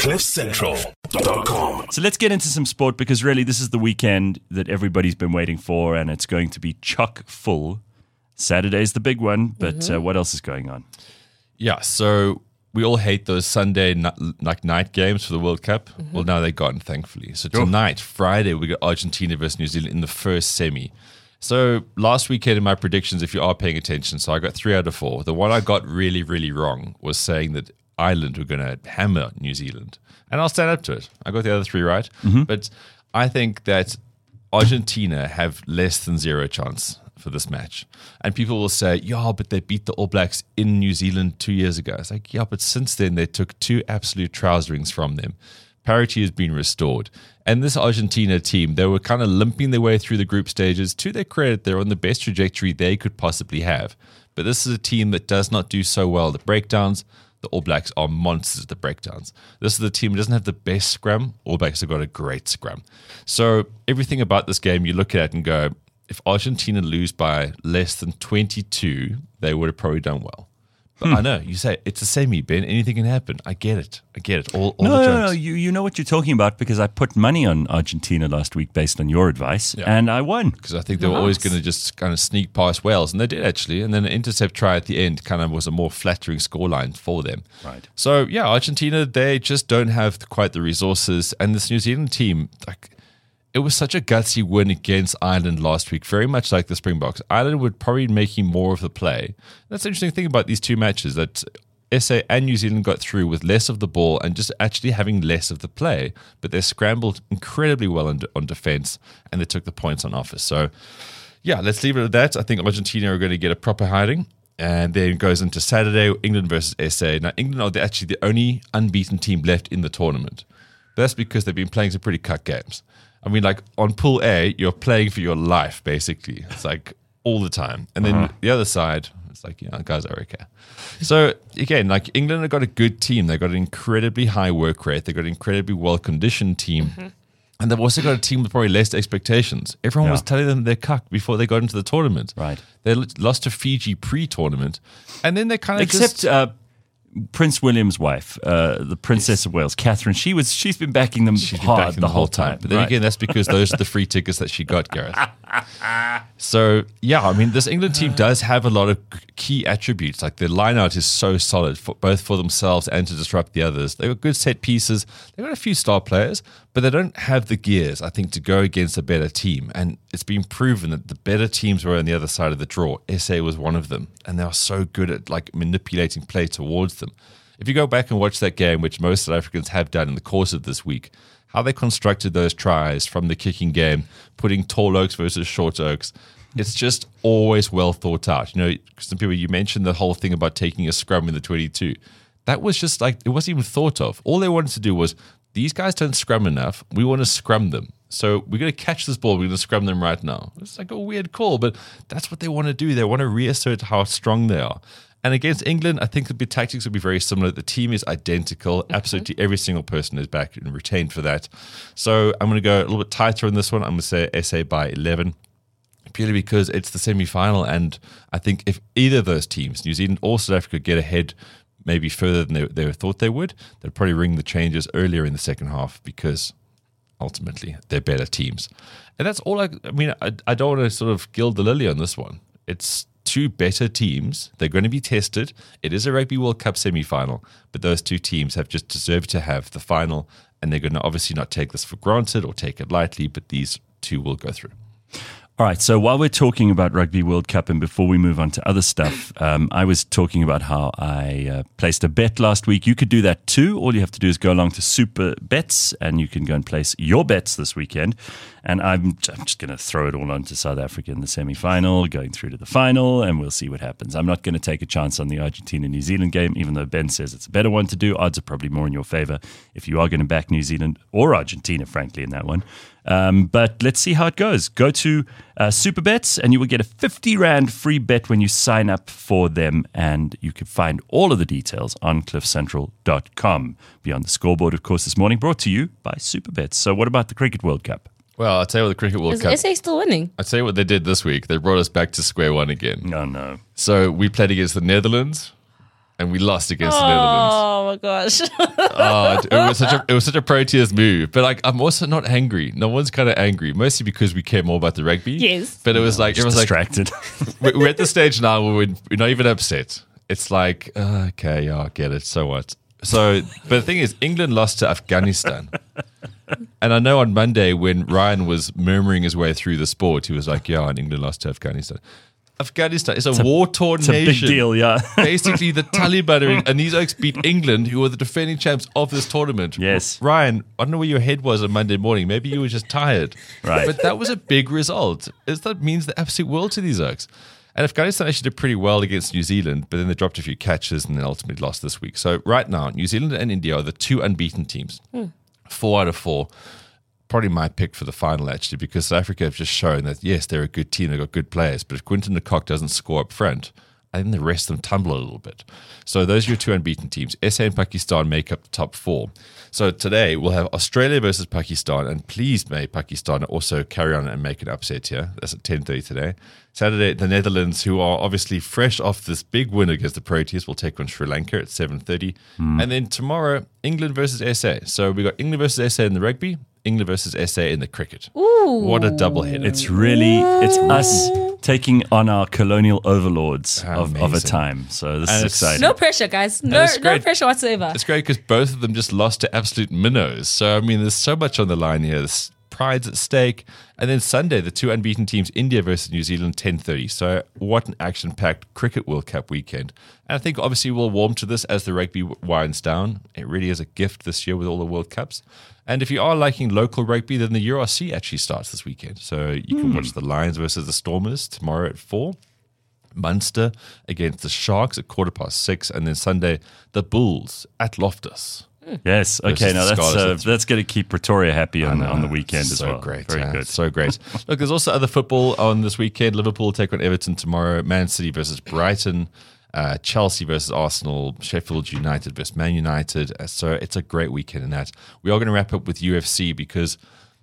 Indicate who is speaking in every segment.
Speaker 1: CliffCentral.com.
Speaker 2: So let's get into some sport because really this is the weekend that everybody's been waiting for, and it's going to be chock full. Saturday's the big one, but uh, what else is going on?
Speaker 3: Yeah, so we all hate those Sunday like night games for the World Cup. Well, now they're gone, thankfully. So tonight, Friday, we got Argentina versus New Zealand in the first semi. So last weekend in my predictions, if you are paying attention, so I got three out of four. The one I got really, really wrong was saying that Ireland were going to hammer New Zealand, and I'll stand up to it. I got the other three right, mm-hmm. but I think that Argentina have less than zero chance for this match. And people will say, yeah, but they beat the All Blacks in New Zealand two years ago. It's like, yeah, but since then they took two absolute trouserings from them. Parity has been restored. And this Argentina team, they were kind of limping their way through the group stages. To their credit, they're on the best trajectory they could possibly have. But this is a team that does not do so well. The breakdowns, the All Blacks are monsters at the breakdowns. This is the team that doesn't have the best scrum. All Blacks have got a great scrum. So everything about this game, you look at and go, if Argentina lose by less than 22, they would have probably done well. But I hmm. know you say it's a semi, Ben. Anything can happen. I get it. I get it. All, all
Speaker 2: No,
Speaker 3: the
Speaker 2: no,
Speaker 3: jokes.
Speaker 2: no. You, you know what you're talking about because I put money on Argentina last week based on your advice, and I won.
Speaker 3: because I think they were always going to just kind of sneak past Wales, and they did actually. And then an intercept try at the end kind of was a more flattering scoreline for them.
Speaker 2: Right.
Speaker 3: So yeah, Argentina they just don't have quite the resources, and this New Zealand team, like, it was such a gutsy win against Ireland last week, very much like the Springboks. Ireland would probably be making more of the play. That's the interesting thing about these two matches that. SA and New Zealand got through with less of the ball and just actually having less of the play, but they scrambled incredibly well on, on defense and they took the points on offer. So, yeah, let's leave it at that. I think Argentina are going to get a proper hiding. And then goes into Saturday, England versus SA. Now, England are actually the only unbeaten team left in the tournament. That's because they've been playing some pretty cut games. I mean, like on Pool A, you're playing for your life, basically. It's like all the time. And then the other side, it's like, you know, guys are okay. So again, like England have got a good team. They've got an incredibly high work rate. They've got an incredibly well conditioned team. And they've also got a team with probably less expectations. Everyone was telling them they're cucked before they got into the tournament.
Speaker 2: Right.
Speaker 3: They lost to Fiji pre-tournament, and then they kind of
Speaker 2: Except
Speaker 3: just,
Speaker 2: uh, Prince William's wife, uh, the Princess of Wales, Catherine. She was she's been backing them
Speaker 3: She's been
Speaker 2: hard
Speaker 3: backing
Speaker 2: the whole time.
Speaker 3: But then
Speaker 2: Right.
Speaker 3: again, that's because those are the free tickets that she got, Gareth. So yeah, I mean, this England team does have a lot of key attributes. Like their lineout is so solid, for, both for themselves and to disrupt the others. They've got good set pieces. They've got a few star players, but they don't have the gears, I think, to go against a better team. And it's been proven that the better teams were on the other side of the draw. SA was one of them, and they are so good at like manipulating play towards them. If you go back and watch that game, which most South Africans have done in the course of this week, how they constructed those tries from the kicking game, putting tall oaks versus short oaks, it's just always well thought out. You know, some people you mentioned the whole thing about taking a scrum in the 22. That was just like it wasn't even thought of. All they wanted to do was these guys don't scrum enough. We want to scrum them. So we're going to catch this ball. We're going to scrum them right now. It's like a weird call, but that's what they want to do. They want to reassert how strong they are. And against England, I think the tactics will be very similar. The team is identical. Mm-hmm. Absolutely every single person is back and retained for that. So I'm going to go a little bit tighter in this one. I'm going to say SA by 11 purely because it's the semi final. And I think if either of those teams, New Zealand or South Africa, get ahead maybe further than they, they thought they would, they'd probably ring the changes earlier in the second half because ultimately they're better teams. And that's all I, I mean, I, I don't want to sort of gild the lily on this one. It's two better teams. They're going to be tested. It is a Rugby World Cup semi final, but those two teams have just deserved to have the final. And they're going to obviously not take this for granted or take it lightly, but these two will go through.
Speaker 2: All right. So while we're talking about Rugby World Cup and before we move on to other stuff, um, I was talking about how I uh, placed a bet last week. You could do that too. All you have to do is go along to Supabets and you can go and place your bets this weekend. And I'm, I'm just going to throw it all onto South Africa in the semi final, going through to the final, and we'll see what happens. I'm not going to take a chance on the Argentina New Zealand game, even though Ben says it's a better one to do. Odds are probably more in your favor if you are going to back New Zealand or Argentina, frankly, in that one. Um, but let's see how it goes. Go to uh, Supabets and you will get a 50 Rand free bet when you sign up for them. And you can find all of the details on cliffcentral.com. Beyond the scoreboard, of course, this morning brought to you by Supabets. So, what about the Cricket World Cup?
Speaker 3: Well, I'll tell you what the Cricket World cup
Speaker 4: Is
Speaker 3: Cup.
Speaker 4: SA still winning?
Speaker 3: I'll tell you what they did this week. They brought us back to square one again.
Speaker 2: Oh, no.
Speaker 3: So we played against the Netherlands and we lost against the Netherlands.
Speaker 1: Oh my gosh.
Speaker 3: Oh, it, it was such a it was such a Proteas move. But like, I'm also not angry. No one's kind of angry, mostly because we care more about the rugby.
Speaker 1: Yes.
Speaker 3: But it was like it was like
Speaker 2: distracted.
Speaker 3: we're we're at the stage now where we're, we're not even upset. It's like uh, okay, yeah, I get it. So what? So, but the thing is, England lost to Afghanistan. And I know on Monday when Ryan was murmuring his way through the sport, he was like, "Yeah, and England lost to Afghanistan." Afghanistan is a, war torn
Speaker 2: it's a
Speaker 3: nation.
Speaker 2: big deal, yeah.
Speaker 3: Basically, the Taliban are in, and these oaks beat England, who were the defending champs of this tournament.
Speaker 2: Yes.
Speaker 3: Ryan, I don't know where your head was on Monday morning. Maybe you were just tired.
Speaker 2: Right.
Speaker 3: But that was a big result. Is that means the absolute world to these oaks. And Afghanistan actually did pretty well against New Zealand, but then they dropped a few catches and then ultimately lost this week. So right now, New Zealand and India are the two unbeaten teams. Hmm. Four out of four. Probably my pick for the final, actually, because South Africa have just shown that, yes, they're a good team, they've got good players, but if Quinton de Kock doesn't score up front, I think the rest of them tumble a little bit. So those are your two unbeaten teams. SA and Pakistan make up the top four. So today we'll have Australia versus Pakistan, and please may Pakistan also carry on and make an upset here. That's at 10.30 today. Saturday, the Netherlands, who are obviously fresh off this big win against the Proteas, will take on Sri Lanka at 7.30. Hmm. And then tomorrow, England versus SA. So we got England versus SA in the rugby, England versus SA in the cricket.
Speaker 1: Ooh.
Speaker 3: What a double header.
Speaker 2: It's really it's us taking on our colonial overlords of, of a time. So this
Speaker 3: And
Speaker 2: is exciting.
Speaker 1: No pressure, guys. No, no pressure whatsoever.
Speaker 3: It's great because both of them just lost to absolute minnows. So, I mean, there's so much on the line here. There's pride's at stake. And then Sunday, the two unbeaten teams, India versus New Zealand, 10.30. So what an action-packed Cricket World Cup weekend. And I think obviously we'll warm to this as the rugby winds down. It really is a gift this year with all the World Cups. And if you are liking local rugby, then the URC actually starts this weekend. So you can hmm. watch the Lions versus the Stormers tomorrow at 4. Munster against the Sharks at quarter past six, and then Sunday the Bulls at Loftus.
Speaker 2: Yes. Okay. Now that's uh,
Speaker 3: That's-
Speaker 2: going to keep Pretoria happy on, on the weekend
Speaker 3: so
Speaker 2: as well.
Speaker 3: Great,
Speaker 2: Very
Speaker 3: yeah,
Speaker 2: good.
Speaker 3: so great. Look, there's also other football on this weekend. Liverpool take on Everton tomorrow. Man City versus Brighton. Uh, Chelsea versus Arsenal. Sheffield United versus Man United. Uh, So it's a great weekend in that. We are going to wrap up with UFC because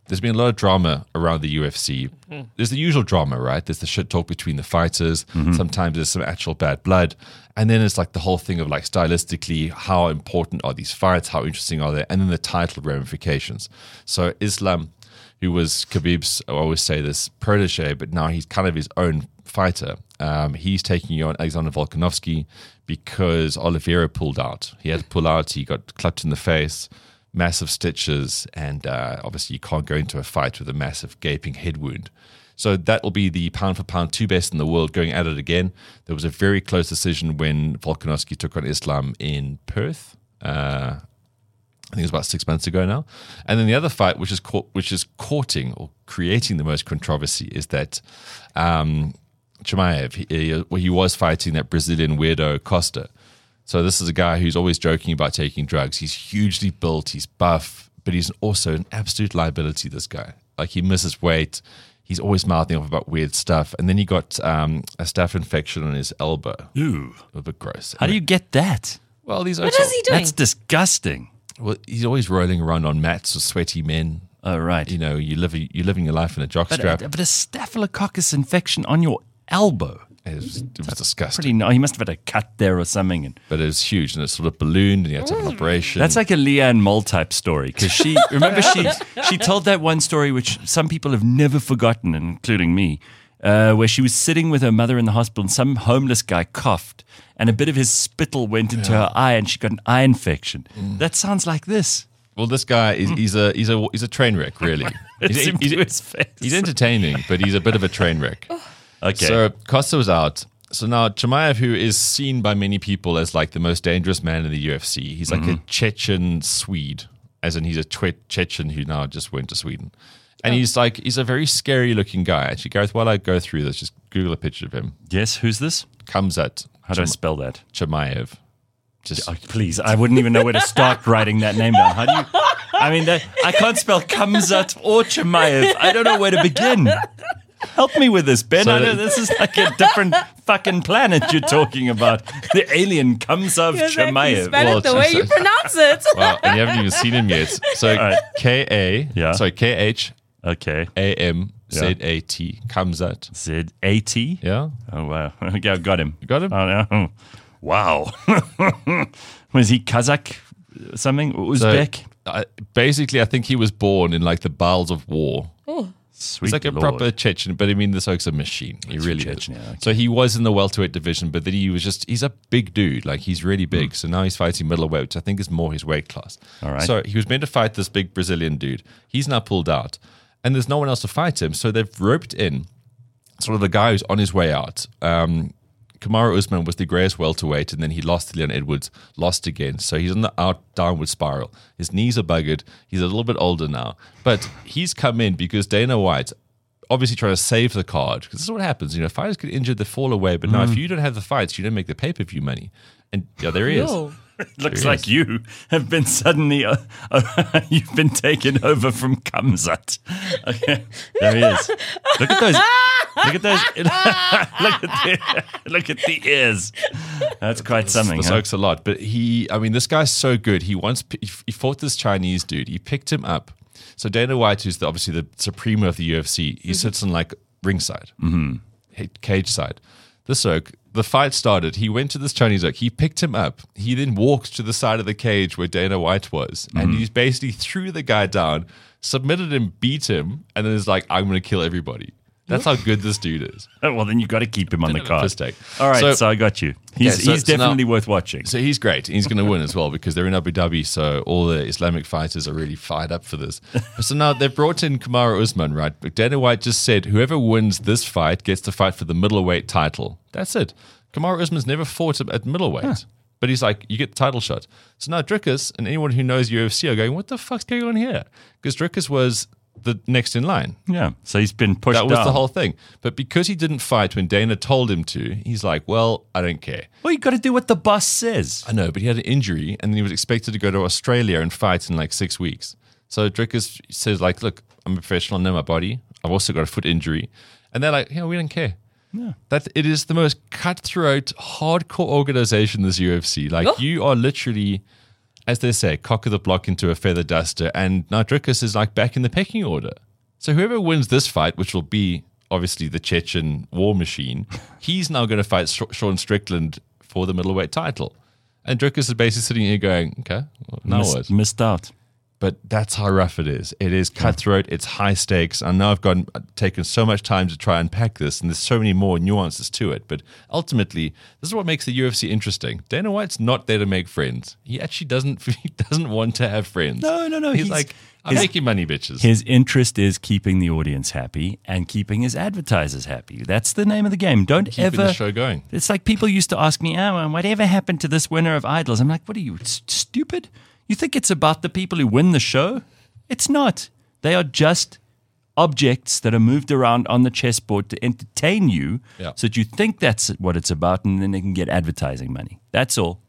Speaker 3: there's been a lot of drama around the UFC. There's the usual drama, right? There's the shit talk between the fighters. Sometimes there's some actual bad blood. And then it's like the whole thing of like stylistically, how important are these fights? How interesting are they? And then the title ramifications. So Islam, who was Khabib's, I always say this, protege, but now he's kind of his own fighter. Um, he's taking on Alexander Volkanovski because Oliveira pulled out. He had to pull out. He got clapped in the face massive stitches, and uh, obviously you can't go into a fight with a massive gaping head wound. So that will be the pound for pound two best in the world going at it again. There was a very close decision when Volkanovski took on Islam in Perth. Uh, I think it was about six months ago now. And then the other fight, which is cau- which is courting or creating the most controversy, is that um, Chimaev, he, he was fighting that Brazilian weirdo Costa. So this is a guy who's always joking about taking drugs. He's hugely built, he's buff, but he's also an absolute liability. This guy, like he misses weight. He's always mouthing off about weird stuff. And then he got um, a staph infection on his elbow.
Speaker 2: Ooh.
Speaker 3: A bit gross.
Speaker 2: How do you get that?
Speaker 3: Well, these
Speaker 1: What is he doing?
Speaker 2: That's disgusting.
Speaker 3: Well, he's always rolling around on mats with sweaty men.
Speaker 2: Oh, right.
Speaker 3: You know, you live you're living your life in a
Speaker 2: But,
Speaker 3: jockstrap.
Speaker 2: uh, but a staphylococcus infection on your elbow.
Speaker 3: It was, it was disgusting.
Speaker 2: Pretty no, he must have had a cut there or something. And
Speaker 3: but it was huge and it sort of ballooned and he had to have an mm. operation.
Speaker 2: that's like a Leanne Moll type story because she remember she she told that one story which some people have never forgotten, including me, uh, where she was sitting with her mother in the hospital and some homeless guy coughed and a bit of his spittle went into her eye and she got an eye infection. Mm. That sounds like this.
Speaker 3: well, this guy is mm. he's a he's a he's a train wreck, really.
Speaker 2: It's
Speaker 3: he's,
Speaker 2: into
Speaker 3: he's entertaining, but he's a bit of a train wreck. Oh.
Speaker 2: Okay.
Speaker 3: So Costa was out. So now Chimaev, who is seen by many people as like the most dangerous man in the UFC, he's like a mm-hmm. Chechen Swede, as in he's a Twe- Chechen who now just went to Sweden. And oh. he's like he's a very scary looking guy. Actually, Gareth, while I go through this, just Google a picture of him.
Speaker 2: yes, who's this?
Speaker 3: Comes at
Speaker 2: How do I spell that?
Speaker 3: Chimaev. Just
Speaker 2: Oh, please, I wouldn't even know where to start writing that name down. How do you? I mean, that, I can't spell Kamzat or Chimaev. I don't know where to begin. Help me with this, Ben.
Speaker 3: So
Speaker 2: I know this is like a different fucking planet you're talking about. The alien Kamzat
Speaker 1: Exactly.
Speaker 2: Chimaev.
Speaker 1: Spell
Speaker 3: Well,
Speaker 1: it the way you pronounce it.
Speaker 3: Well, and you haven't even seen him yet. So
Speaker 2: right.
Speaker 3: K A,
Speaker 2: Yeah.
Speaker 3: sorry, K H
Speaker 2: Okay.
Speaker 3: A M Z A T, Kamzat.
Speaker 2: Z A T.
Speaker 3: Yeah,
Speaker 2: Oh wow. Okay, I got him.
Speaker 3: you got him.
Speaker 2: Oh no. Wow. was he Kazakh? Something Uzbek?
Speaker 3: Uh, basically, I think he was born in like the bowels of war.
Speaker 2: Sweet
Speaker 3: He's like a
Speaker 2: Lord.
Speaker 3: proper Chechen, but I mean, this oak's a machine. He
Speaker 2: It's
Speaker 3: really
Speaker 2: Chechen,
Speaker 3: is.
Speaker 2: yeah, okay.
Speaker 3: So he was in the welterweight division, but then he was just, he's a big dude. Like, he's really
Speaker 2: Hmm.
Speaker 3: big. So now he's fighting middleweight, which I think is more his weight class.
Speaker 2: All right.
Speaker 3: So he was meant to fight this big Brazilian dude. He's now pulled out, and there's no one else to fight him. So they've roped in sort of the guy who's on his way out. Um, Kamaru Usman was the greatest welterweight, and then he lost to Leon Edwards, lost again. So he's on the out downward spiral. His knees are buggered. He's a little bit older now, but he's come in because Dana White, obviously trying to save the card, because this is what happens. You know, fighters get injured, they fall away. But now, if mm. you don't have the fights, you don't make the pay per view money. And yeah, there he is.
Speaker 1: No.
Speaker 2: Looks
Speaker 3: he
Speaker 2: like you have been suddenly, uh, uh, you've been taken over from Kamzat. Okay, there he is. Look at those. Look at those. look at the, look at the ears. That's quite something.
Speaker 3: The
Speaker 2: huh?
Speaker 3: soaks a lot, but he, I mean, this guy's so good. He once he fought this Chinese dude. He picked him up. So Dana White, who's the, obviously the supremo of the UFC, he sits on like ringside, mm-hmm. cage side. This oak, the fight started. He went to this Chinese oak. He picked him up. He then walked to the side of the cage where Dana White was, and mm-hmm. he basically threw the guy down, submitted him, beat him, and then is like, "I'm going to kill everybody." That's how good this dude is.
Speaker 2: Oh, well, then you've got to keep him on the card.
Speaker 3: piss take.
Speaker 2: All right, so,
Speaker 3: So-
Speaker 2: I got you. He's,
Speaker 3: Okay, so-
Speaker 2: he's
Speaker 3: so now-
Speaker 2: definitely worth watching.
Speaker 3: So he's great. He's going to win as well because they're in Abu Dhabi. So all the Islamic fighters are really fired up for this. so now they've brought in Kamaru Usman, right? But Dana White just said whoever wins this fight gets to fight for the middleweight title. That's it. Kamaru Usman's never fought at middleweight. But he's like, you get the title shot. So now Dricus and anyone who knows UFC are going, what the fuck's going on here? Because Dricus was the next in line.
Speaker 2: yeah, so he's been pushed
Speaker 3: That was
Speaker 2: down.
Speaker 3: the whole thing. But because he didn't fight when Dana told him to, he's like, well, I don't care.
Speaker 2: Well, you got to do what the boss says.
Speaker 3: I know, but he had an injury and then he was expected to go to Australia and fight in like six weeks. So Dricus says, like, look, I'm a professional, I know my body. I've also got a foot injury. And they're like, yeah, we don't care. Yeah. That it is the most cutthroat, hardcore organization, this UFC. Like
Speaker 1: Oh.
Speaker 3: you are literally, as they say, cock of the block into a feather duster. And now Dricus is like back in the pecking order. So whoever wins this fight, which will be obviously the Chechen war machine, he's now going to fight Sean Strickland for the middleweight title. And Dricus is basically sitting here going, okay, well, now what?
Speaker 2: missed out.
Speaker 3: But that's how rough it is. It is cutthroat. It's high stakes. I know I've gotten uh, taken so much time to try and unpack this, and there's so many more nuances to it. But ultimately, this is what makes the UFC interesting. Dana White's not there to make friends. He actually doesn't. He doesn't want to have friends.
Speaker 2: No, no, no,
Speaker 3: He's,
Speaker 2: he's-
Speaker 3: like, I'm
Speaker 2: his-
Speaker 3: making money, bitches.
Speaker 2: His interest is keeping the audience happy and keeping his advertisers happy. That's the name of the game. Don't
Speaker 3: Keeping
Speaker 2: ever
Speaker 3: the show going.
Speaker 2: It's like people used to ask me, "Oh, whatever happened to this winner of Idols?" I'm like, "What are you s- stupid? You think it's about the people who win the show? It's not. They are just objects that are moved around on the chessboard to entertain you,
Speaker 3: Yeah.
Speaker 2: so that you think that's what it's about, and then they can get advertising money. That's all.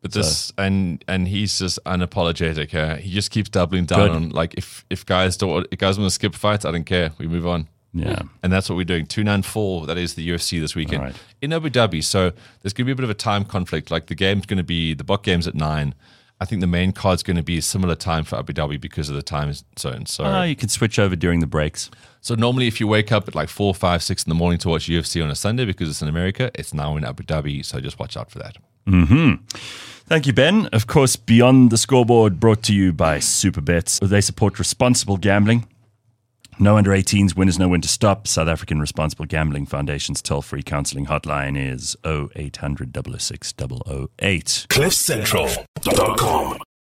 Speaker 3: But this and and he's just unapologetic. Uh, he just keeps doubling down
Speaker 2: Good.
Speaker 3: on like if if guys don't if guys want to skip fights, I don't care. We move on.
Speaker 2: Yeah.
Speaker 3: And that's what we're doing. 294, that is the UFC this weekend
Speaker 2: right.
Speaker 3: in Abu Dhabi. So there's going to be a bit of a time conflict. Like the game's going to be, the bot game's at 9. I think the main card's going to be a similar time for Abu Dhabi because of the time zone. So,
Speaker 2: Oh, you can switch over during the breaks.
Speaker 3: so normally if you wake up at like 4, 5, in the morning to watch UFC on a Sunday because it's in America, it's now in Abu Dhabi. So just watch out for that. Hmm.
Speaker 2: Thank you, Ben. Of course, Beyond the Scoreboard brought to you by Supabets. They support responsible gambling. No under 18s, winners know when to stop. South African Responsible Gambling Foundation's toll free counseling hotline is 0800 006 008.
Speaker 4: CliffCentral.com.